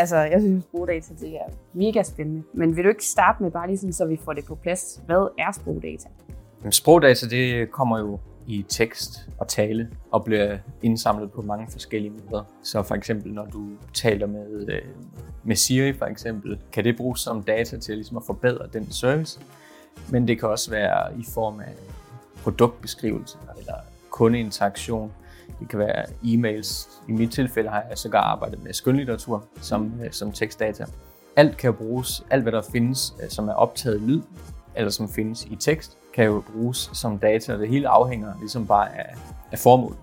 Altså, jeg synes, sprogdata det er mega spændende. Men vil du ikke starte med bare lige sådan, så vi får det på plads? Hvad er sprogdata? Sprogdata, det kommer jo i tekst og tale og bliver indsamlet på mange forskellige måder. Så for eksempel, når du taler med, øh, med Siri for eksempel, kan det bruges som data til ligesom at forbedre den service. Men det kan også være i form af produktbeskrivelse eller kundeinteraktion. Det kan være e-mails. I mit tilfælde har jeg sågar arbejdet med skønlitteratur som, øh, som tekstdata. Alt kan bruges, alt hvad der findes, øh, som er optaget lyd, eller som findes i tekst, kan jo bruges som data, og det hele afhænger ligesom bare af, af formålet.